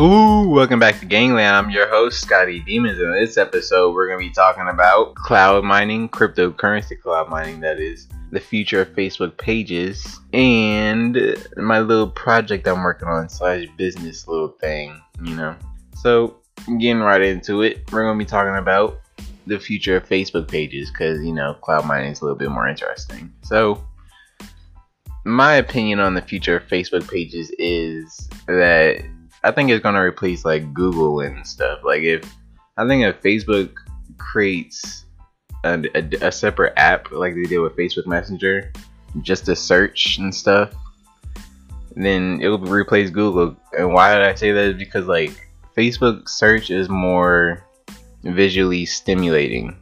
Ooh, welcome back to Gangland. I'm your host, Scotty Demons. In this episode, we're going to be talking about cloud mining, cryptocurrency cloud mining, that is, the future of Facebook pages, and my little project I'm working on, slash business little thing, you know. So, getting right into it, we're going to be talking about the future of Facebook pages because, you know, cloud mining is a little bit more interesting. So, my opinion on the future of Facebook pages is that I think it's gonna replace like Google and stuff. Like if I think if Facebook creates a, a, a separate app like they did with Facebook Messenger, just to search and stuff, then it will replace Google. And why did I say that? Is because like Facebook search is more visually stimulating.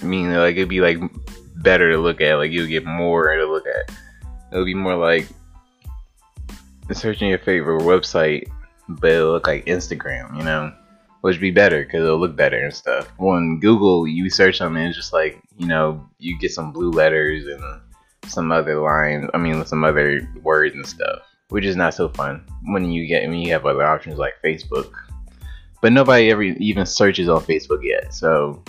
I mean, like it'd be like better to look at. Like you'll get more to look at. It'll be more like searching your favorite website but it'll look like Instagram, you know, which be better because it'll look better and stuff. When Google, you search something, it's just like you know, you get some blue letters and some other lines. I mean, some other words and stuff, which is not so fun when you get when you have other options like Facebook. But nobody ever even searches on Facebook yet, so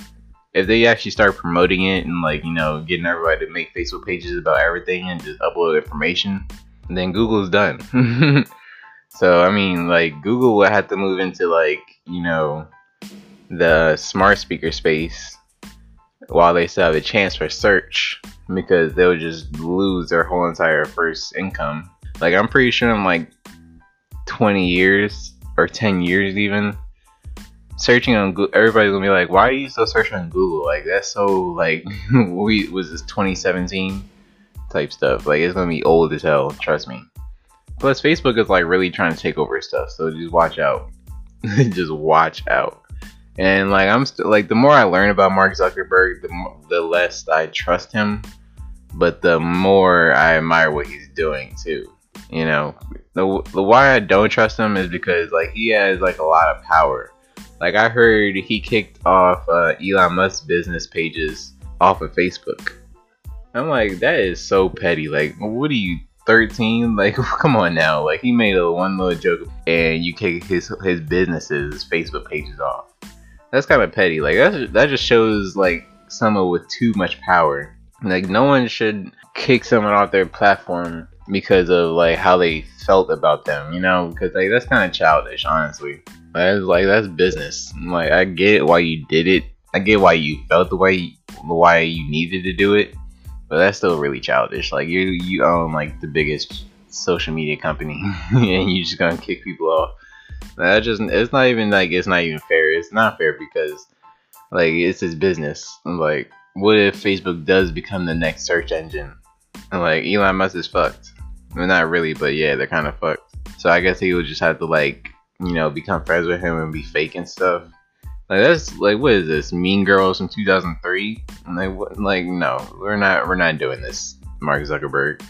if they actually start promoting it and like you know getting everybody to make Facebook pages about everything and just upload information, then Google's done. So I mean, like Google would have to move into like you know the smart speaker space while they still have a chance for search because they'll just lose their whole entire first income. Like I'm pretty sure in like 20 years or 10 years even searching on Google, everybody's gonna be like, "Why are you still searching on Google? Like that's so like we was this 2017 type stuff. Like it's gonna be old as hell. Trust me." Plus, Facebook is like really trying to take over stuff, so just watch out. just watch out. And like I'm still like the more I learn about Mark Zuckerberg, the the less I trust him, but the more I admire what he's doing too. You know, the the why I don't trust him is because like he has like a lot of power. Like I heard he kicked off uh, Elon Musk's business pages off of Facebook. I'm like, that is so petty. Like, what are you 13 like come on now. Like he made a one little joke and you kick his his businesses facebook pages off. That's kind of petty. Like that, that just shows like someone with too much power. Like no one should kick someone off their platform because of like how they felt about them you know? Because like that's kind of childish honestly. That's like that's business. Like i get why you did it. I get why you felt the way why you needed to do it but that's still really childish. Like you you own like the biggest social media company and you just gonna kick people off. That just it's not even like it's not even fair. It's not fair because like it's his business. Like what if Facebook does become the next search engine? And like Elon Musk is fucked. Not really, but yeah, they're kind of fucked. So I guess he would just have to like you know become friends with him and be fake and stuff. Like that's like what is this? Mean Girls from 2003? Like what? Like no, we're not we're not doing this. Mark Zuckerberg.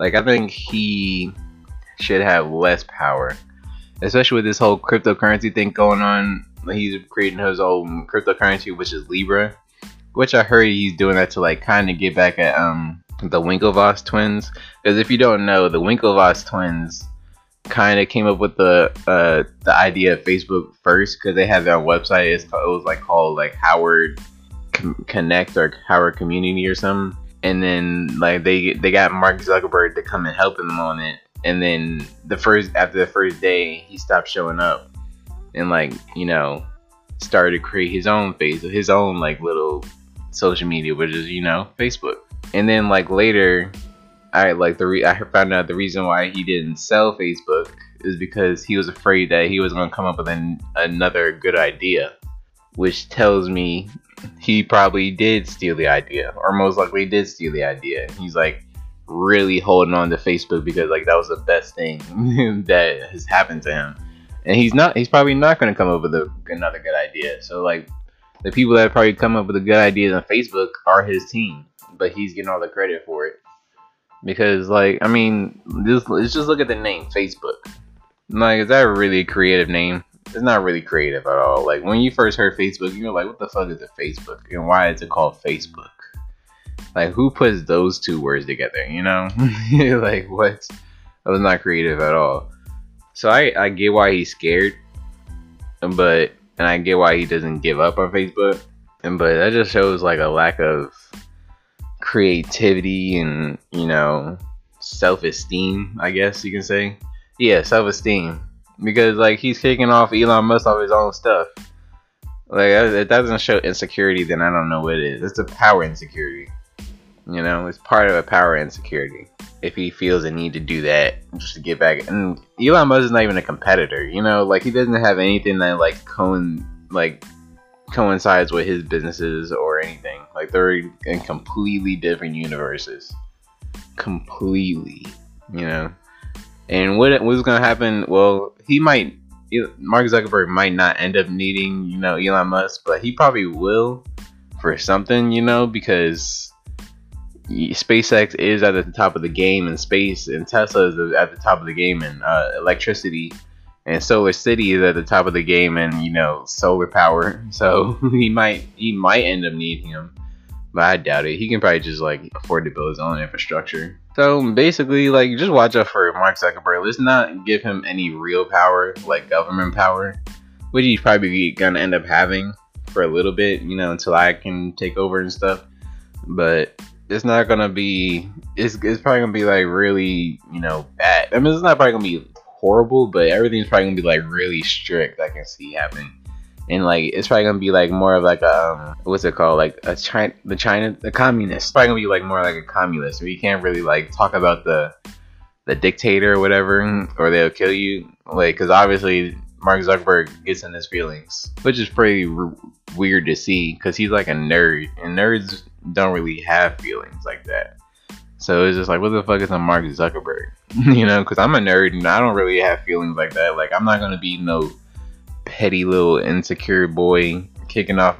Like I think he should have less power, especially with this whole cryptocurrency thing going on. He's creating his own cryptocurrency, which is Libra, which I heard he's doing that to like kind of get back at um the Winklevoss twins. Because if you don't know, the Winklevoss twins kind of came up with the uh, the idea of Facebook first because they had their website. It was like called like Harvard Com- Connect or Harvard Community or something. And then like they they got Mark Zuckerberg to come and help them on it. And then the first after the first day, he stopped showing up and like you know started to create his own face, his own like little social media, which is you know Facebook. And then like later I like the re- I found out the reason why he didn't sell Facebook is because he was afraid that he was going to come up with an, another good idea, which tells me he probably did steal the idea, or most likely did steal the idea. He's like really holding on to Facebook because like that was the best thing that has happened to him, and he's not. He's probably not going to come up with a, another good idea. So like the people that probably come up with the good ideas on Facebook are his team, but he's getting all the credit for it because like I mean, just let's just look at the name Facebook. Like, is that really a creative name? It's not really creative at all. Like when you first heard Facebook, you're like, what the fuck is a Facebook, and why is it called Facebook? Like, who puts those two words together? You know, like what? That was not creative at all. So I I get why he's scared but and I get why he doesn't give up on Facebook. And but that just shows like a lack of creativity and you know self-esteem, I guess you can say. Yeah, self-esteem because like he's kicking off Elon Musk off his own stuff. Like it doesn't show insecurity, then I don't know what it is. It's a power insecurity. You know, it's part of a power insecurity. If he feels a need to do that just to get back, and Elon Musk is not even a competitor. You know, like he doesn't have anything that like cohen like coincides with his businesses or anything. Like they're in completely different universes. Completely, you know. And what what's gonna happen? Well, he might. Mark Zuckerberg might not end up needing, you know, Elon Musk, but he probably will for something, you know, because SpaceX is at the top of the game in space, and Tesla is at the top of the game in uh, electricity, and Solar City is at the top of the game and you know solar power. So he might he might end up needing him, but I doubt it. He can probably just like afford to build his own infrastructure. So basically, like just watch out for Mark Zuckerberg. Let's not give him any real power, like government power, which he's probably gonna end up having for a little bit, you know, until I can take over and stuff. But it's not gonna be it's, it's probably gonna be like really you know bad i mean it's not probably gonna be horrible but everything's probably gonna be like really strict i can see happening. And like it's probably gonna be like more of like a um, what's it called? Like a china the china the communist. Probably gonna be like more like a communist. Where you can't really like talk about the the dictator or whatever or they'll kill you. Like because obviously mark zuckerberg gets in his feelings which is pretty r- weird to see because he's like a nerd and nerds don't really have feelings like that. So it's just like, what the fuck is a Mark Zuckerberg? you know, because I'm a nerd and I don't really have feelings like that. Like, I'm not gonna be no petty little insecure boy kicking off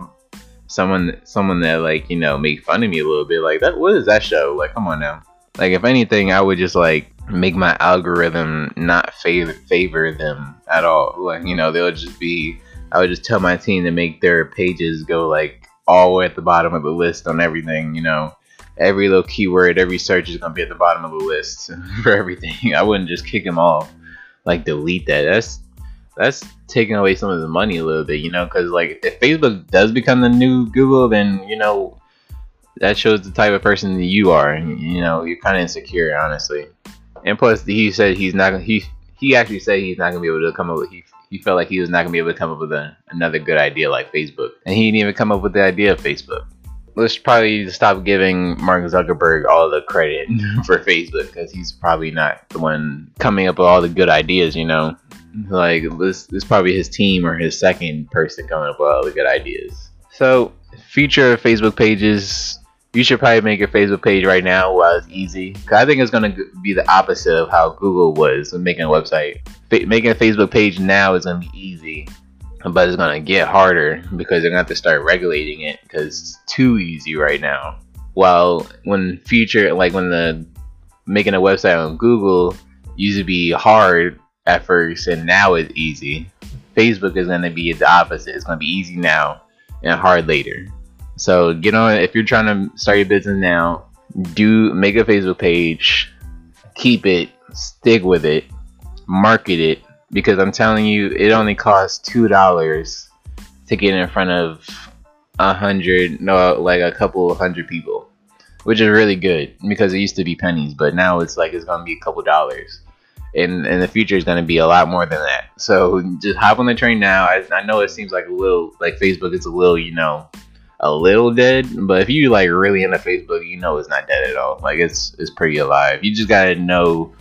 someone, someone that like you know make fun of me a little bit. Like that, what is that show? Like, come on now. Like, if anything, I would just like make my algorithm not favor favor them at all. Like, you know, they'll just be. I would just tell my team to make their pages go like all at the bottom of the list on everything. You know, every little keyword, every search is gonna be at the bottom of the list for everything. I wouldn't just kick them off, like delete that. That's that's taking away some of the money a little bit, you know, because like if Facebook does become the new Google, then you know that shows the type of person that you are. And, you know, you're kind of insecure, honestly. And plus, he said he's not. He he actually said he's not gonna be able to come up with. He he felt like he was not gonna be able to come up with a, another good idea like Facebook, and he didn't even come up with the idea of Facebook. Let's probably stop giving Mark Zuckerberg all the credit mhm. for Facebook because he's probably not the one coming up with all the good ideas. You know, like this this probably his team or his second person coming up with all the good ideas. So, future Facebook pages you should probably make your Facebook page right now while it's easy. Cause I think it's gonna be the opposite of how Google was making a website. Fa- making a Facebook page now is gonna be easy, but it's gonna get harder because they're gonna have to start regulating it because it's too easy right now. While when future, like when the making a website on Google used to be hard at first, and now it's easy. Facebook is gonna be the opposite. It's gonna be easy now and hard later. So get on if you're trying to start your business now, do make a Facebook page, keep it, stick with it, market it because I'm telling you, it only costs two dollars to get in front of a hundred, no, like a couple hundred people, which is really good because it used to be pennies, but now it's like it's gonna be a couple dollars. And in the future, it's gonna be a lot more than that. So just hop on the train now. I, I know it seems like a little like Facebook. It's a little, you know, a little dead, but if you like really into Facebook, you know it's not dead at all. Like it's it's pretty alive. You just gotta know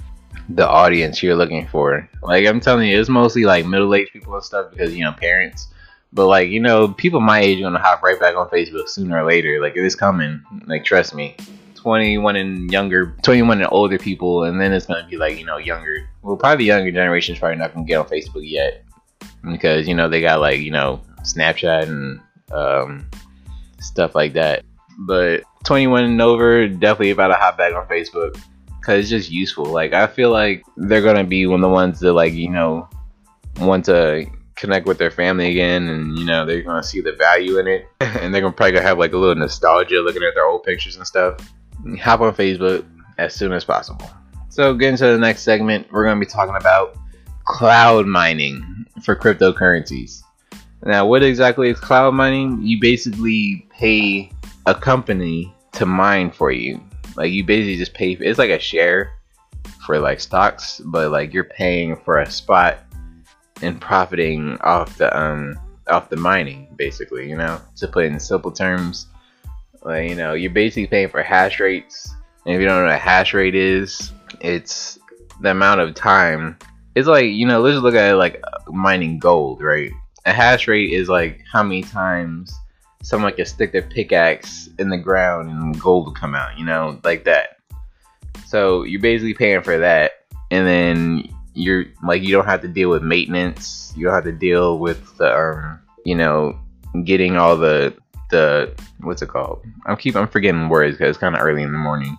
the audience you're looking for. Like I'm telling you, it's mostly like middle aged people and stuff because you know parents. But like you know, people my age are gonna hop right back on Facebook sooner or later. Like it is coming. Like trust me. 21 and younger, 21 and older people, and then it's gonna be like you know younger. Well, probably the younger generation is probably not gonna get on Facebook yet because you know they got like you know Snapchat and um, stuff like that. But 21 and over, definitely about to hop back on Facebook because it's just useful. Like I feel like they're gonna be one of the ones that like you know want to connect with their family again, and you know they're gonna see the value in it, and they're gonna probably gonna have like a little nostalgia looking at their old pictures and stuff. Hop on Facebook as soon as possible. So getting to the next segment, we're gonna be talking about cloud mining for cryptocurrencies. Now, what exactly is cloud mining? You basically pay a company to mine for you. Like you basically just pay. It's like a share for like stocks, but like you're paying for a spot and profiting off the um off the mining, basically. You know, to put in simple terms, like you know, you're basically paying for hash rates. And if you don't know what a hash rate is, it's the amount of time. It's like you know, let's look at it like mining gold, right? A hash rate is like how many times someone could stick their pickaxe in the ground and gold will come out, you know, like that. So you're basically paying for that, and then you're like you don't have to deal with maintenance. You don't have to deal with the um, you know, getting all the the what's it called? I'm keep I'm forgetting words because it's kind of early in the morning.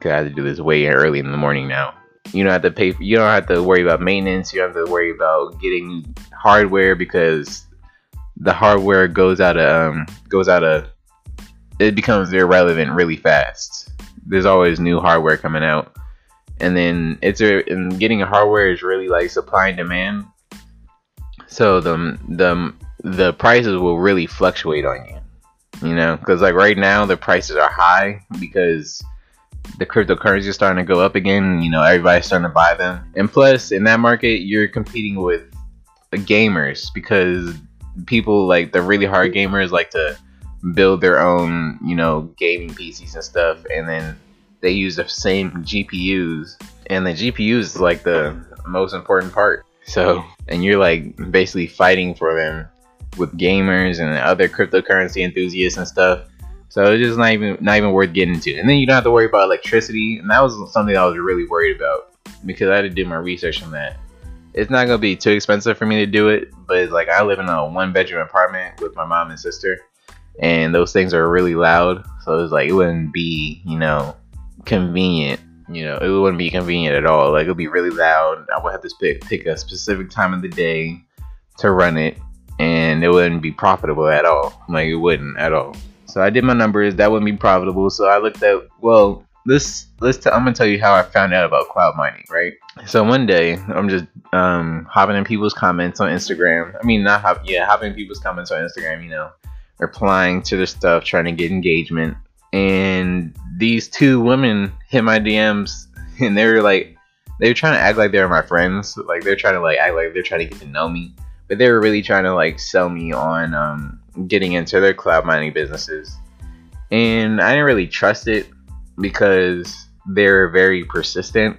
Cause I have to do this way early in the morning now. You don't have to pay. For, you don't have to worry about maintenance. You don't have to worry about getting hardware because the hardware goes out of um, goes out of it becomes irrelevant really fast. There's always new hardware coming out, and then it's a, and getting a hardware is really like supply and demand. So the the the prices will really fluctuate on you, you know, because like right now the prices are high because the cryptocurrency is starting to go up again. You know, everybody's starting to buy them, and plus in that market you're competing with gamers because people like the really hard gamers like to build their own, you know, gaming PCs and stuff, and then they use the same GPUs, and the GPUs is like the most important part. So, and you're like basically fighting for them with gamers and other cryptocurrency enthusiasts and stuff. So it's just not even not even worth getting into. And then you don't have to worry about electricity, and that was something I was really worried about because I had to do my research on that it's not gonna be too expensive for me to do it, but like I live in a one bedroom apartment with my mom and sister, and those things are really loud, so it's like it wouldn't be, you know, convenient. You know, it wouldn't be convenient at all. Like it would be really loud. I would have to pick, pick a specific time of the day to run it, and it wouldn't be profitable at all. Like it wouldn't at all. So I did my numbers. That wouldn't be profitable. So I looked at well, this let's t- I'm gonna tell you how I found out about cloud mining, right? So one day I'm just um hopping in people's comments on Instagram. I mean not hop yeah, hopping in people's comments on Instagram, you know, replying to their stuff, trying to get engagement. And these two women hit my DMs and they were like they were trying to act like they were my friends. Like they're trying to like act like they're trying to get to know me. But they were really trying to like sell me on um getting into their cloud mining businesses. And I didn't really trust it because they're very persistent,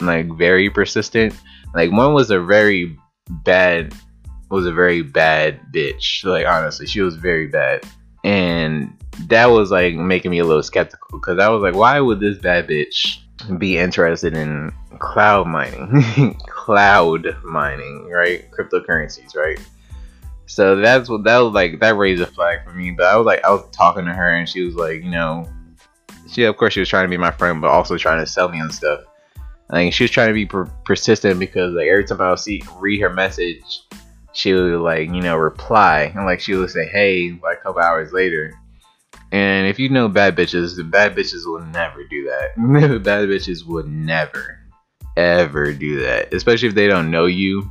like very persistent. Like one was a very bad was a very bad bitch. Like honestly, she was very bad, and that was like making me a little skeptical because I was like, why would this bad bitch be interested in cloud mining? cloud mining, right? Cryptocurrencies, right? So that's what that was like. That raised a flag for me. But I was like, I was talking to her, and she was like, you know, she of course she was trying to be my friend, but also trying to sell me on stuff. Like she was trying to be per- persistent because like every time I would see read her message, she would like you know reply and like she would say hey like a couple hours later. And if you know bad bitches, the bad bitches will never do that. bad bitches would never, ever do that. Especially if they don't know you,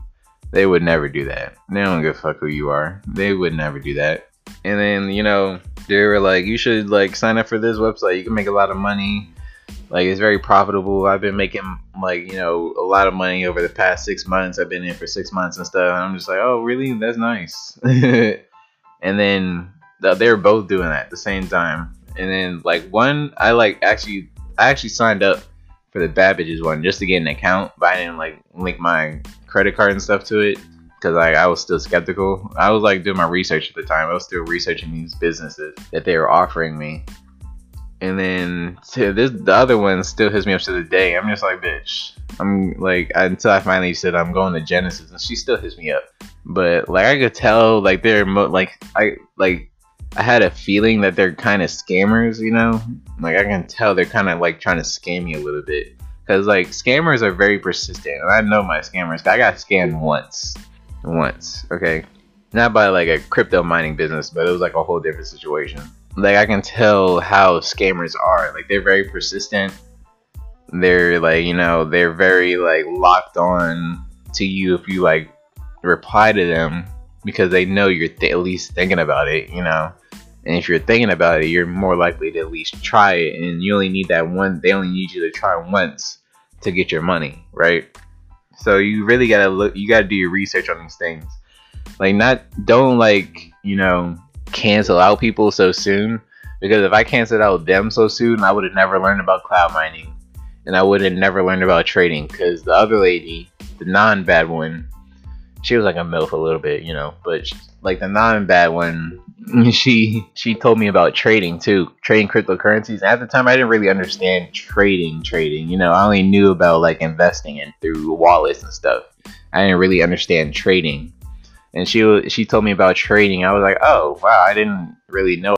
they would never do that. They don't give a fuck who you are. They would never do that. And then you know they were like, you should like sign up for this website. You can make a lot of money. Like it's very profitable. I've been making like you know a lot of money over the past six months. I've been in for six months and stuff. And I'm just like, oh really? That's nice. and then they were both doing that at the same time. And then like one, I like actually I actually signed up for the Babbage's one just to get an account, but I didn't like link my credit card and stuff to it because like I was still skeptical. I was like doing my research at the time. I was still researching these businesses that they were offering me. And then this the other one still hits me up to the day. I'm just like, bitch. I'm like until I finally said I'm going to Genesis, and she still hits me up. But like I could tell, like they're mo- like I like I had a feeling that they're kind of scammers, you know. Like I can tell they're kind of like trying to scam me a little bit, cause like scammers are very persistent, and I know my scammers. I got scammed once once, okay? Not by like a crypto mining business, but it was like a whole different situation. Like I can tell how scammers are. Like they're very persistent. They're like, you know, they're very like locked on to you if you like reply to them because they know you're th- at least thinking about it, you know. And if you're thinking about it, you're more likely to at least try it. And you only need that one. They only need you to try once to get your money, right? So you really gotta look. You gotta do your research on these things. Like, not don't like you know cancel out people so soon. Because if I canceled out them so soon, I would have never learned about cloud mining, and I would have never learned about trading. Because the other lady, the non-bad one, she was like a milf a little bit, you know. But like the non-bad one, she she told me about trading too, trading cryptocurrencies. At the time, I didn't really understand trading. Trading, you know, I only knew about like investing in through wallets and stuff. I didn't really understand trading. And she she told me about trading. I was like, oh wow, I didn't really know.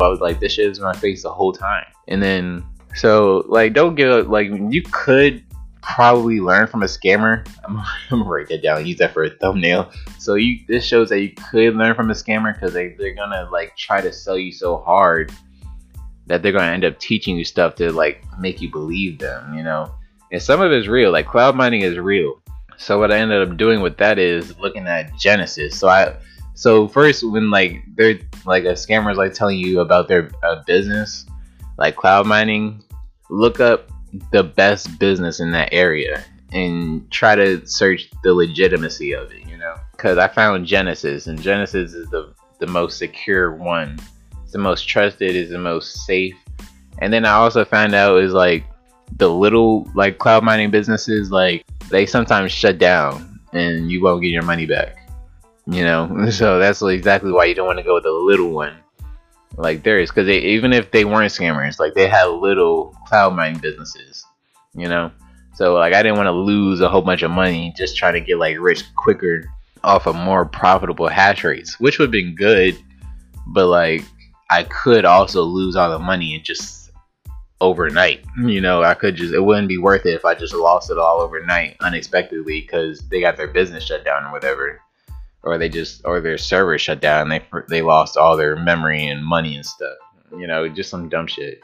I was like, this shit is in my face the whole time. And then so like don't give up. like you could probably learn from a scammer. I'm, I'm gonna write that down, use that for a thumbnail. So you this shows that you could learn from a scammer because they, they're gonna like try to sell you so hard that they're gonna end up teaching you stuff to like make you believe them, you know. And some of it's real, like cloud mining is real. So what I ended up doing with that is looking at Genesis. So I so first when like they're like a scammer's like telling you about their uh, business, like cloud mining, look up the best business in that area and try to search the legitimacy of it, you know? Because I found Genesis, and Genesis is the, the most secure one. It's the most trusted, is the most safe. And then I also found out is like the little like cloud mining businesses, like they sometimes shut down and you won't get your money back. You know, so that's exactly why you don't want to go with the little one like there is because even if they weren't scammers like they had little cloud mining businesses you know? So like i didn't want to lose a whole bunch of money just trying to get like rich quicker off of more profitable hash rates which would have been good but like i could also lose all the money and just overnight you know? I could just it wouldn't be worth it if i just lost it all overnight unexpectedly because they got their business shut down or whatever or they just or their server shut down and they they lost all their memory and money and stuff. You know, just some dumb shit.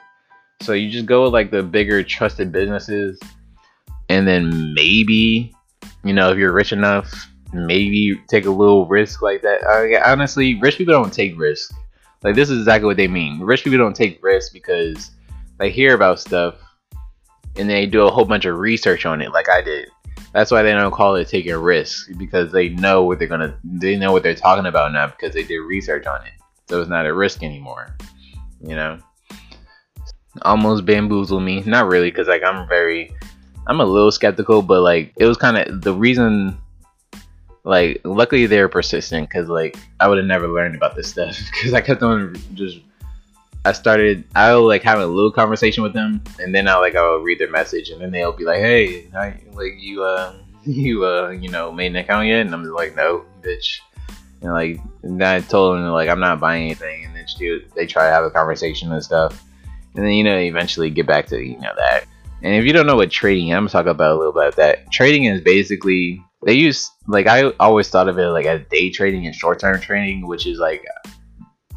So you just go with like the bigger trusted businesses, and then maybe, you know, if you're rich enough, maybe take a little risk like that. I, honestly, rich people don't take risks. Like this is exactly what they mean. Rich people don't take risks because they hear about stuff and they do a whole bunch of research on it, like I did. That's why they don't call it taking risks because they know what they're gonna they know what they're talking about now because they did research on it. So it's not a risk anymore. You know? Almost bamboozled me. Not really, because like I'm very I'm a little skeptical, but like it was kind of the reason like luckily they were persistent because like I would have never learned about this stuff because I kept on just I started I'll like have a little conversation with them and then I'll like I'll read their message and then they'll be like, Hey, I, like you uh you uh you know made an account yet? And I'm just like, No, bitch. And like and I told them like I'm not buying anything and then she, they try to have a conversation and stuff. And then you know eventually get back to you know that. And if you don't know what trading I'm gonna talk about a little bit about that. Trading is basically they use like I always thought of it like as day trading and short term trading, which is like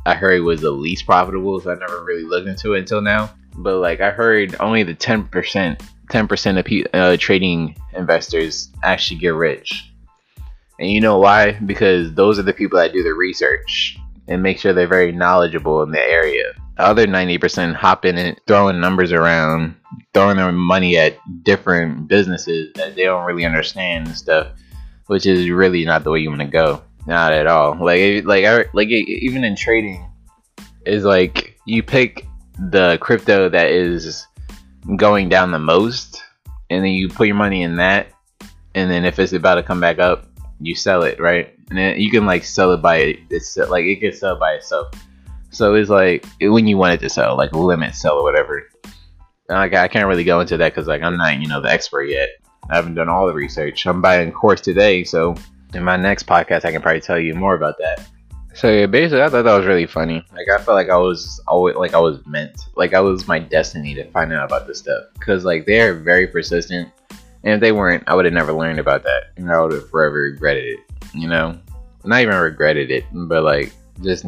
I heard was the least profitable, so I never really looked into it until now. But like I heard, only the ten percent, ten percent of pe- uh, trading investors actually get rich. And you know why? Because those are the people that do the research and make sure they're very knowledgeable in the area. The other 90% hop in it, throwing numbers around, throwing their money at different businesses that they don't really understand and stuff, which is really not the way you want to go. Not at all. Like like like even in trading, is like you pick the crypto that is going down the most, and then you put your money in that, and then if it's about to come back up, you sell it, right? And then you can like sell it by it's like it gets sold by itself. So it's like when you want it to sell, like limit sell or whatever. Like I can't really go into that because like I'm not you know the expert yet. I haven't done all the research. I'm buying a course today, so in my next podcast, I can probably tell you more about that. So yeah, basically, I thought that was really funny. Like I felt like I was always like I was meant, like I was my destiny to find out about this stuff. Cause like they are very persistent, and if they weren't, I would have never learned about that, and I would have forever regretted it. You know, not even regretted it, but like just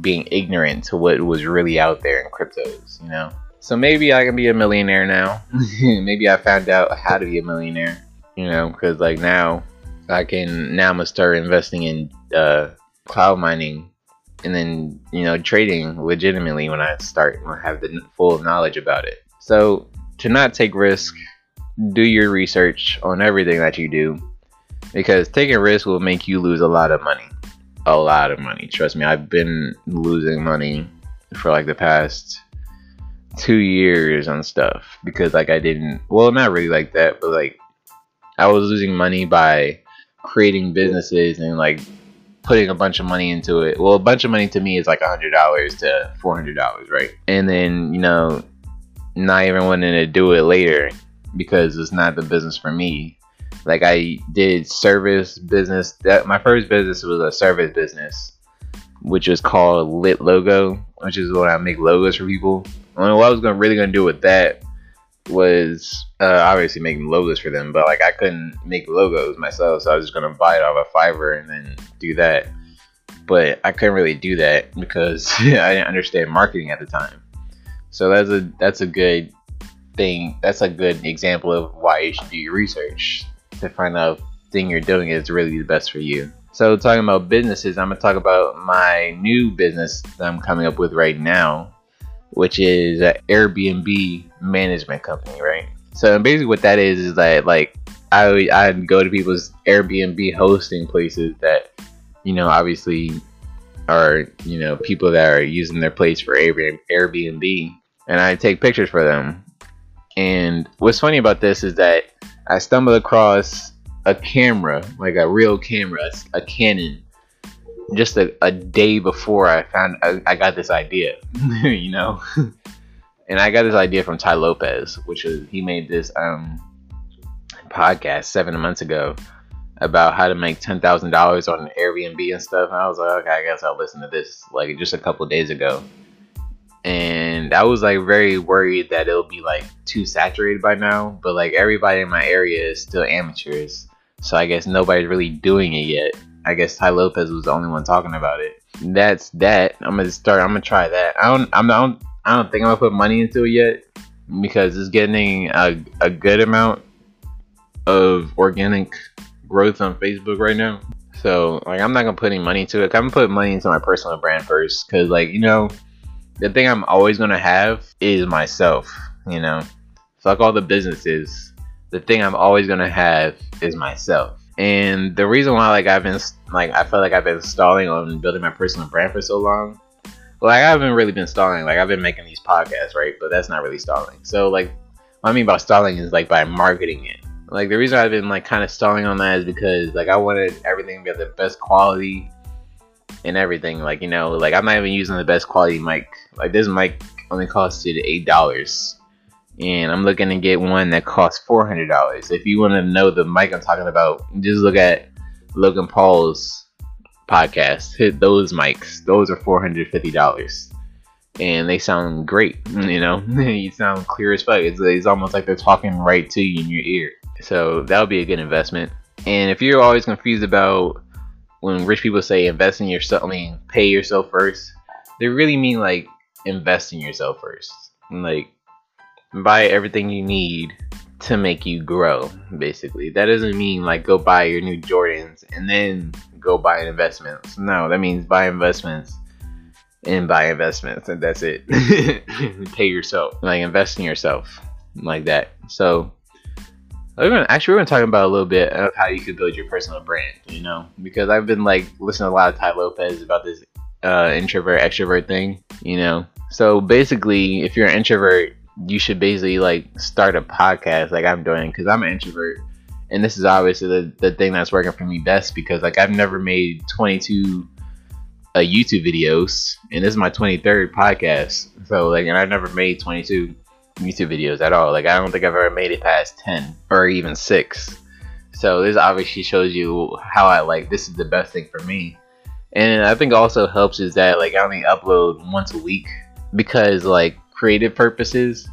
being ignorant to what was really out there in cryptos. You know, So maybe I can be a millionaire now. maybe I found out how to be a millionaire. You know, because like now I can now I'm gonna start investing in uh, cloud mining and then you know trading legitimately when I start when I have the full knowledge about it. So to not take risk, do your research on everything that you do because taking risk will make you lose a lot of money. A lot of money. Trust me, I've been losing money for like the past two years on stuff because like I didn't well not really like that, but like I was losing money by creating businesses and like putting a bunch of money into it. Well, a bunch of money to me is like a hundred dollars to four hundred dollars, right? And then you know, not even wanting to do it later because it's not the business for me. Like I did service business. That my first business was a service business, which was called Lit Logo, which is when I make logos for people. I don't know what I was gonna really gonna do with that was uh, obviously making logos for them, but like I couldn't make logos myself, so I was just gonna buy it off of Fiverr and then do that. But I couldn't really do that because I didn't understand marketing at the time. So that's a that's a good thing. That's a good example of why you should do your research to find out thing you're doing is really the best for you. So talking about businesses, I'm gonna talk about my new business that I'm coming up with right now which is an Airbnb management company, right? So basically, what that is is that like I I go to people's Airbnb hosting places that you know obviously are you know people that are using their place for Airbnb, and I take pictures for them. And what's funny about this is that I stumbled across a camera, like a real camera, a Canon just a, a day before I found I, I got this idea, you know, and I got this idea from Tai Lopez, which is he made this um podcast seven months ago about how to make ten thousand dollars on Airbnb and stuff. And I was like, okay, I guess I'll listen to this like just a couple days ago. And I was like very worried that it'll be like too saturated by now, but like everybody in my area is still amateurs, so I guess nobody's really doing it yet. I guess Tai Lopez was the only one talking about it. That's that. I'm gonna start. I'm gonna try that. I don't. I'm not. I don't think I'm gonna put money into it yet because it's getting a, a good amount of organic growth on Facebook right now. So like I'm not gonna put any money into it. I'm gonna put money into my personal brand first because like you know the thing I'm always gonna have is myself. You know, fuck all the businesses. The thing I'm always gonna have is myself. And the reason why like I've been like I feel like I've been stalling on building my personal brand for so long. Like, I haven't really been stalling. Like I've been making these podcasts, right? But that's not really stalling. So like what I mean by stalling is like by marketing it. Like the reason I've been like kind of stalling on that is because like I wanted everything to be the best quality and everything. Like you know, like I'm not even using the best quality mic. Like this mic only costed eight dollars and I'm looking to get one that costs four hundred dollars. If you want to know the mic I'm talking about, just look at Logan Paul's podcast. Hit those mics; those are four hundred fifty dollars, and they sound great. You know, you sound clear as fuck. It's, it's almost like they're talking right to you in your ear. So that would be a good investment. And if you're always confused about when rich people say invest in yourself, I mean pay yourself first, they really mean like invest in yourself first. Like buy everything you need to make you grow basically. That doesn't mean like go buy your new jordans and then go buy investments. No that means buy investments and buy investments and that's it. Pay yourself like invest in yourself like that. So we're gonna actually we're gonna talk about a little bit of how you could build your personal brand you know? Because i've been like listening a lot of Tai Lopez about this uh introvert extrovert thing you know? So basically if you're an introvert you should basically like start a podcast like I'm doing because I'm an introvert. And this is obviously the, the thing that's working for me best because like I've never made 22 uh, YouTube videos and this is my 23rd podcast. So like and I've never made 22 YouTube videos at all. Like I don't think I've ever made it past 10 or even 6 so this obviously shows you how I like this is the best thing for me. And I think also helps is that like I only upload once a week because like creative purposes,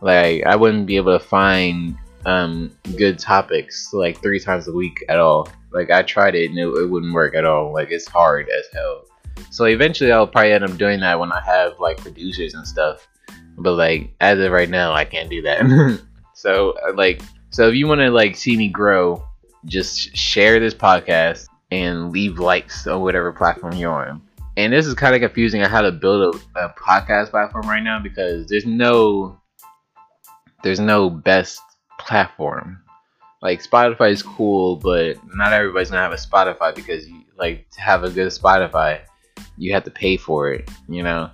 like I wouldn't be able to find um, good topics like three times a week at all. Like I tried it and it, it wouldn't work at all. Like it's hard as hell. So eventually I'll probably end up doing that when I have like producers and stuff. But like as of right now, I can't do that. so uh, like, so if you want to like see me grow, just share this podcast and leave likes on whatever platform you're on. And this is kind of confusing on how to build a, a podcast platform right now because there's no there's no best platform. Like Spotify is cool, but not everybody's gonna have a Spotify because you like to have a good Spotify, you have to pay for it, you know.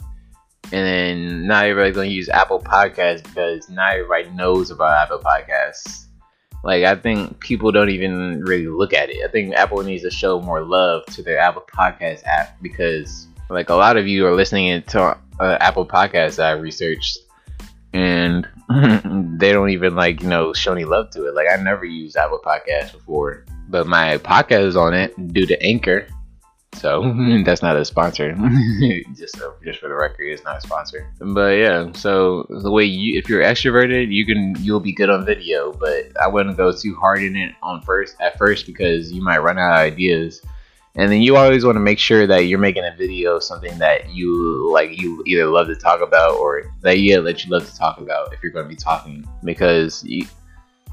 And then not everybody's gonna use Apple Podcasts because not everybody knows about Apple Podcasts. Like I think people don't even really look at it. I think Apple needs to show more love to their Apple Podcast app because like a lot of you are listening to uh, Apple Podcasts I researched and they don't even like you know show any love to it. Like I never used Apple Podcasts before, but my podcast is on it due to Anchor. So that's not a sponsor. just so, just for the record, it's not a sponsor. But yeah, so the way you, if you're extroverted, you can you'll be good on video. But I wouldn't go too hard in it on first at first because you might run out of ideas and then you always want to make sure that you're making a video something that you like you either love to talk about or that yeah that you love to talk about if you're going to be talking because you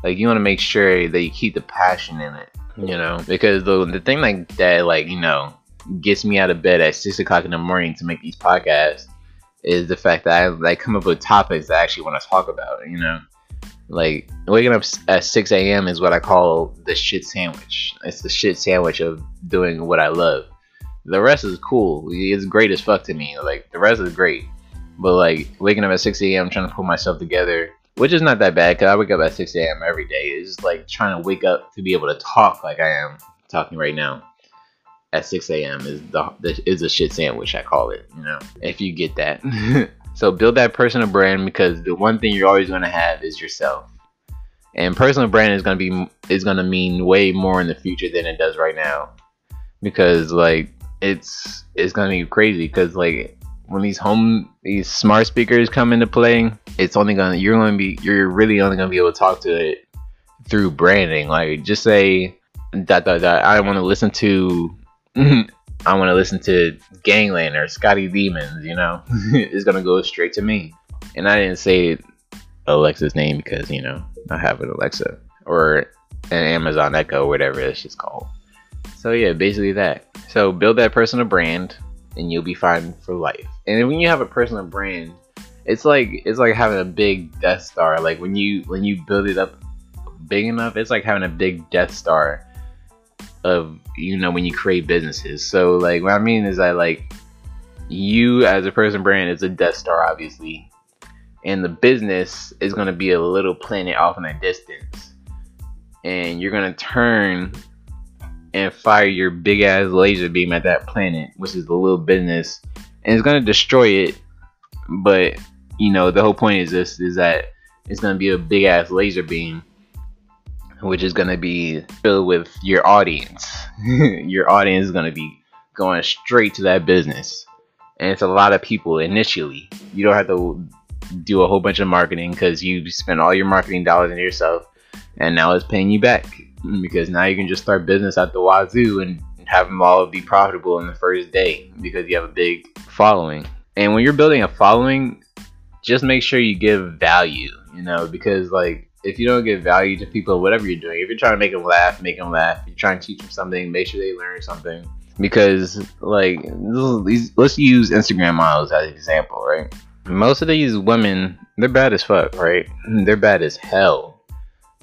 like you want to make sure that you keep the passion in it you know because the, the thing like that like you know gets me out of bed at six o'clock in the morning to make these podcasts is the fact that I like come up with topics I actually want to talk about you know like waking up at 6 a.m. is what I call the shit sandwich. It's the shit sandwich of doing what I love. The rest is cool. It's great as fuck to me. Like the rest is great. But like waking up at 6 a.m. trying to pull myself together, which is not that bad because I wake up at 6 a.m. every day. It's like trying to wake up to be able to talk like I am talking right now at 6 a.m. is the is a shit sandwich. I call it. You know, if you get that. So build that personal brand because the one thing you're always going to have is yourself. And personal brand is going to be is going to mean way more in the future than it does right now. Because like it's it's going to be crazy cuz like when these home these smart speakers come into play, it's only to you're to be you're really only going to be able to talk to it through branding. Like just say dot dot dot I want to listen to Mm-hmm. I want to listen to Gangland or Scotty Demons, you know, it's gonna go straight to me. And I didn't say Alexa's name because you know I have an Alexa or an Amazon Echo, whatever it's just called. So yeah, basically that. So build that personal brand, and you'll be fine for life. And when you have a personal brand, it's like it's like having a big Death Star. Like when you when you build it up big enough, it's like having a big Death Star of you know when you create businesses. So like what I mean is that like you as a person brand is a Death Star obviously, and the business is gonna be a little planet off in the distance, and you're gonna turn and fire your big ass laser beam at that planet, which is the little business, and it's gonna destroy it. But you know the whole point is this: is that it's gonna be a big ass laser beam which is going to be filled with your audience. your audience is going to be going straight to that business. And it's a lot of people initially. You don't have to do a whole bunch of marketing because you spend all your marketing dollars into yourself and now it's paying you back because now you can just start business at the wazoo and have them all be profitable in the first day because you have a big following. And when you're building a following, just make sure you give value, you know, because like if you don't give value to people, whatever you're doing, if you're trying to make them laugh, make them laugh. If you're trying to teach them something, make sure they learn something. Because like let's use Instagram models as an example, right? Most of these women, they're bad as fuck, right? They're bad as hell.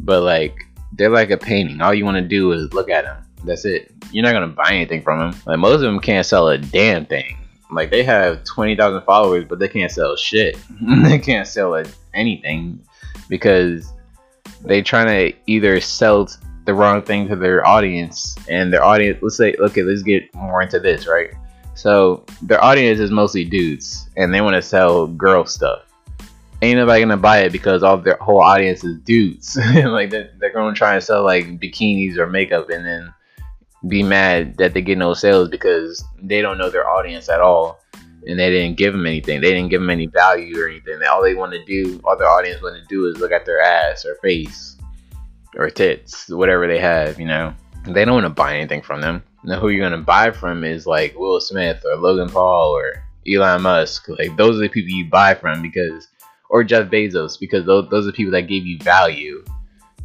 But like they're like a painting. All you want to do is look at them. That's it. You're not gonna buy anything from them. Like most of them can't sell a damn thing. Like they have twenty thousand followers, but they can't sell shit. they can't sell anything because they trying to either sell the wrong thing to their audience and their audience let's say okay let's get more into this right? So their audience is mostly dudes and they want to sell girl stuff. Ain't nobody gonna buy it because all their whole audience is dudes. Like they're, they're gonna try and sell like bikinis or makeup and then be mad that they get no sales because they don't know their audience at all and they didn't give them anything. They didn't give them any value or anything. All they want to do, all their audience want to do, is look at their ass or face or tits, whatever they have. You know, they don't want to buy anything from them. Now, who you're gonna buy from is like Will Smith or Logan Paul or Elon Musk. Like those are the people you buy from because or Jeff Bezos because those those are people that give you value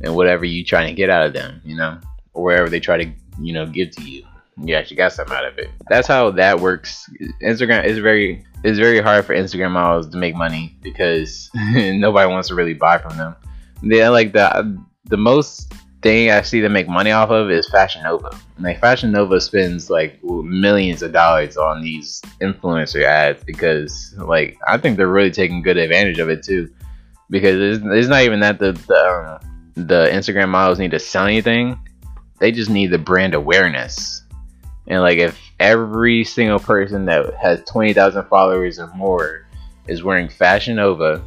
and whatever you trying to get out of them, you know, or wherever they try to you know give to you. You actually got something out of it. That's how that works. Instagram is very it's very hard for Instagram models to make money because nobody wants to really buy from them. They like the the most thing I see them make money off of is Fashion Nova. Like Fashion Nova spends like millions of dollars on these influencer ads because like I think they're really taking good advantage of it too. Because it's, it's not even that the the, um, the Instagram models need to sell anything; they just need the brand awareness. And like if every single person that has twenty thousand followers or more is wearing Fashion Nova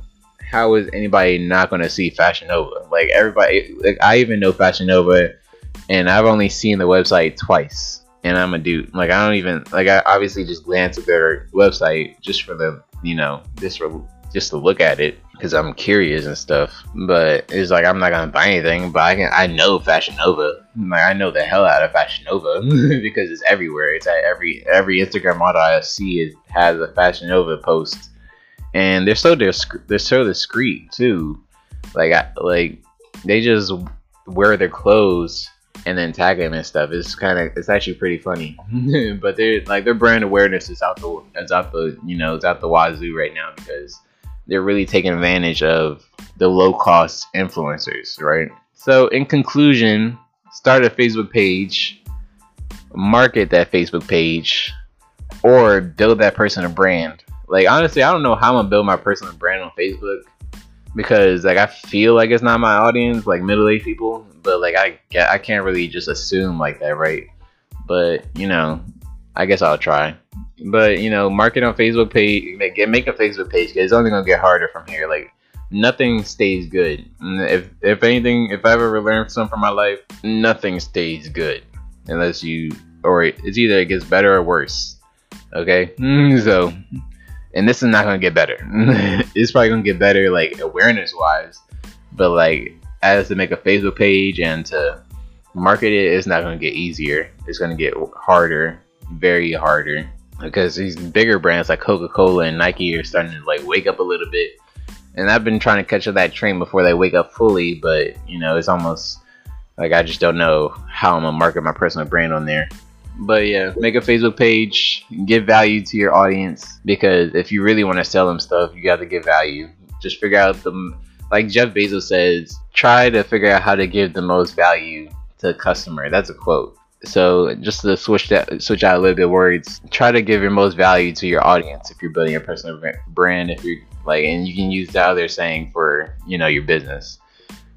how is anybody not going to see Fashion Nova? Like everybody, like I even know Fashion Nova, and I've only seen the website twice. And I'm a dude. Like I don't even like I obviously just glance at their website just for the you know for just to look at it because I'm curious and stuff. But it's like I'm not gonna buy anything. But I can I know Fashion Nova. Like I know the hell out of Fashion Nova because it's everywhere. It's at every every Instagram model I see is has a Fashion Nova post and they're so disc- they're so discreet too. Like I, like they just wear their clothes and then tag them and stuff. It's kind of it's actually pretty funny. but they're like their brand awareness is out the it's out the you know it's out the wazoo right now because they're really taking advantage of the low cost influencers, right? So in conclusion, start a Facebook page, market that Facebook page, or build that person a brand like honestly, I don't know how I'm gonna build my personal brand on Facebook because like I feel like it's not my audience, like middle aged people. But like I I can't really just assume like that, right? But you know, I guess I'll try. But you know, market on Facebook page, make make a Facebook page. Cause it's only gonna get harder from here. Like nothing stays good. If if anything, if I ever learned something from my life, nothing stays good unless you or it's either it gets better or worse. Okay, so and this is not gonna get better. it's probably gonna get better like awareness wise, but like as to make a Facebook page and to market it, it's not gonna get easier. It's gonna get harder, very harder, because these bigger brands like Coca Cola and Nike are starting to like wake up a little bit. And I've been trying to catch up that train before they wake up fully, but you know, it's almost like I just don't know how I'm gonna market my personal brand on there. But yeah, make a Facebook page, give value to your audience because if you really want to sell them stuff, you got to give value. Just figure out the like Jeff Bezos says, try to figure out how to give the most value to a customer. That's a quote. So just to switch that, switch out a little bit words, try to give your most value to your audience if you're building a personal brand. If you're like, and you can use that other saying for you know your business.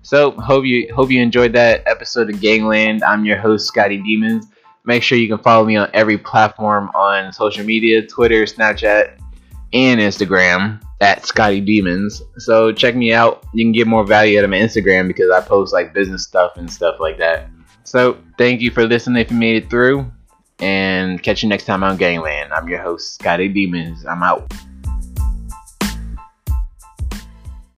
So hope you hope you enjoyed that episode of Gangland. I'm your host Scotty Demons. Make sure you can follow me on every platform on social media Twitter, Snapchat, and Instagram at Scotty Demons. So check me out. You can get more value out of my Instagram because I post like business stuff and stuff like that. So thank you for listening if you made it through. And catch you next time on Gangland. I'm your host, Scotty Demons. I'm out.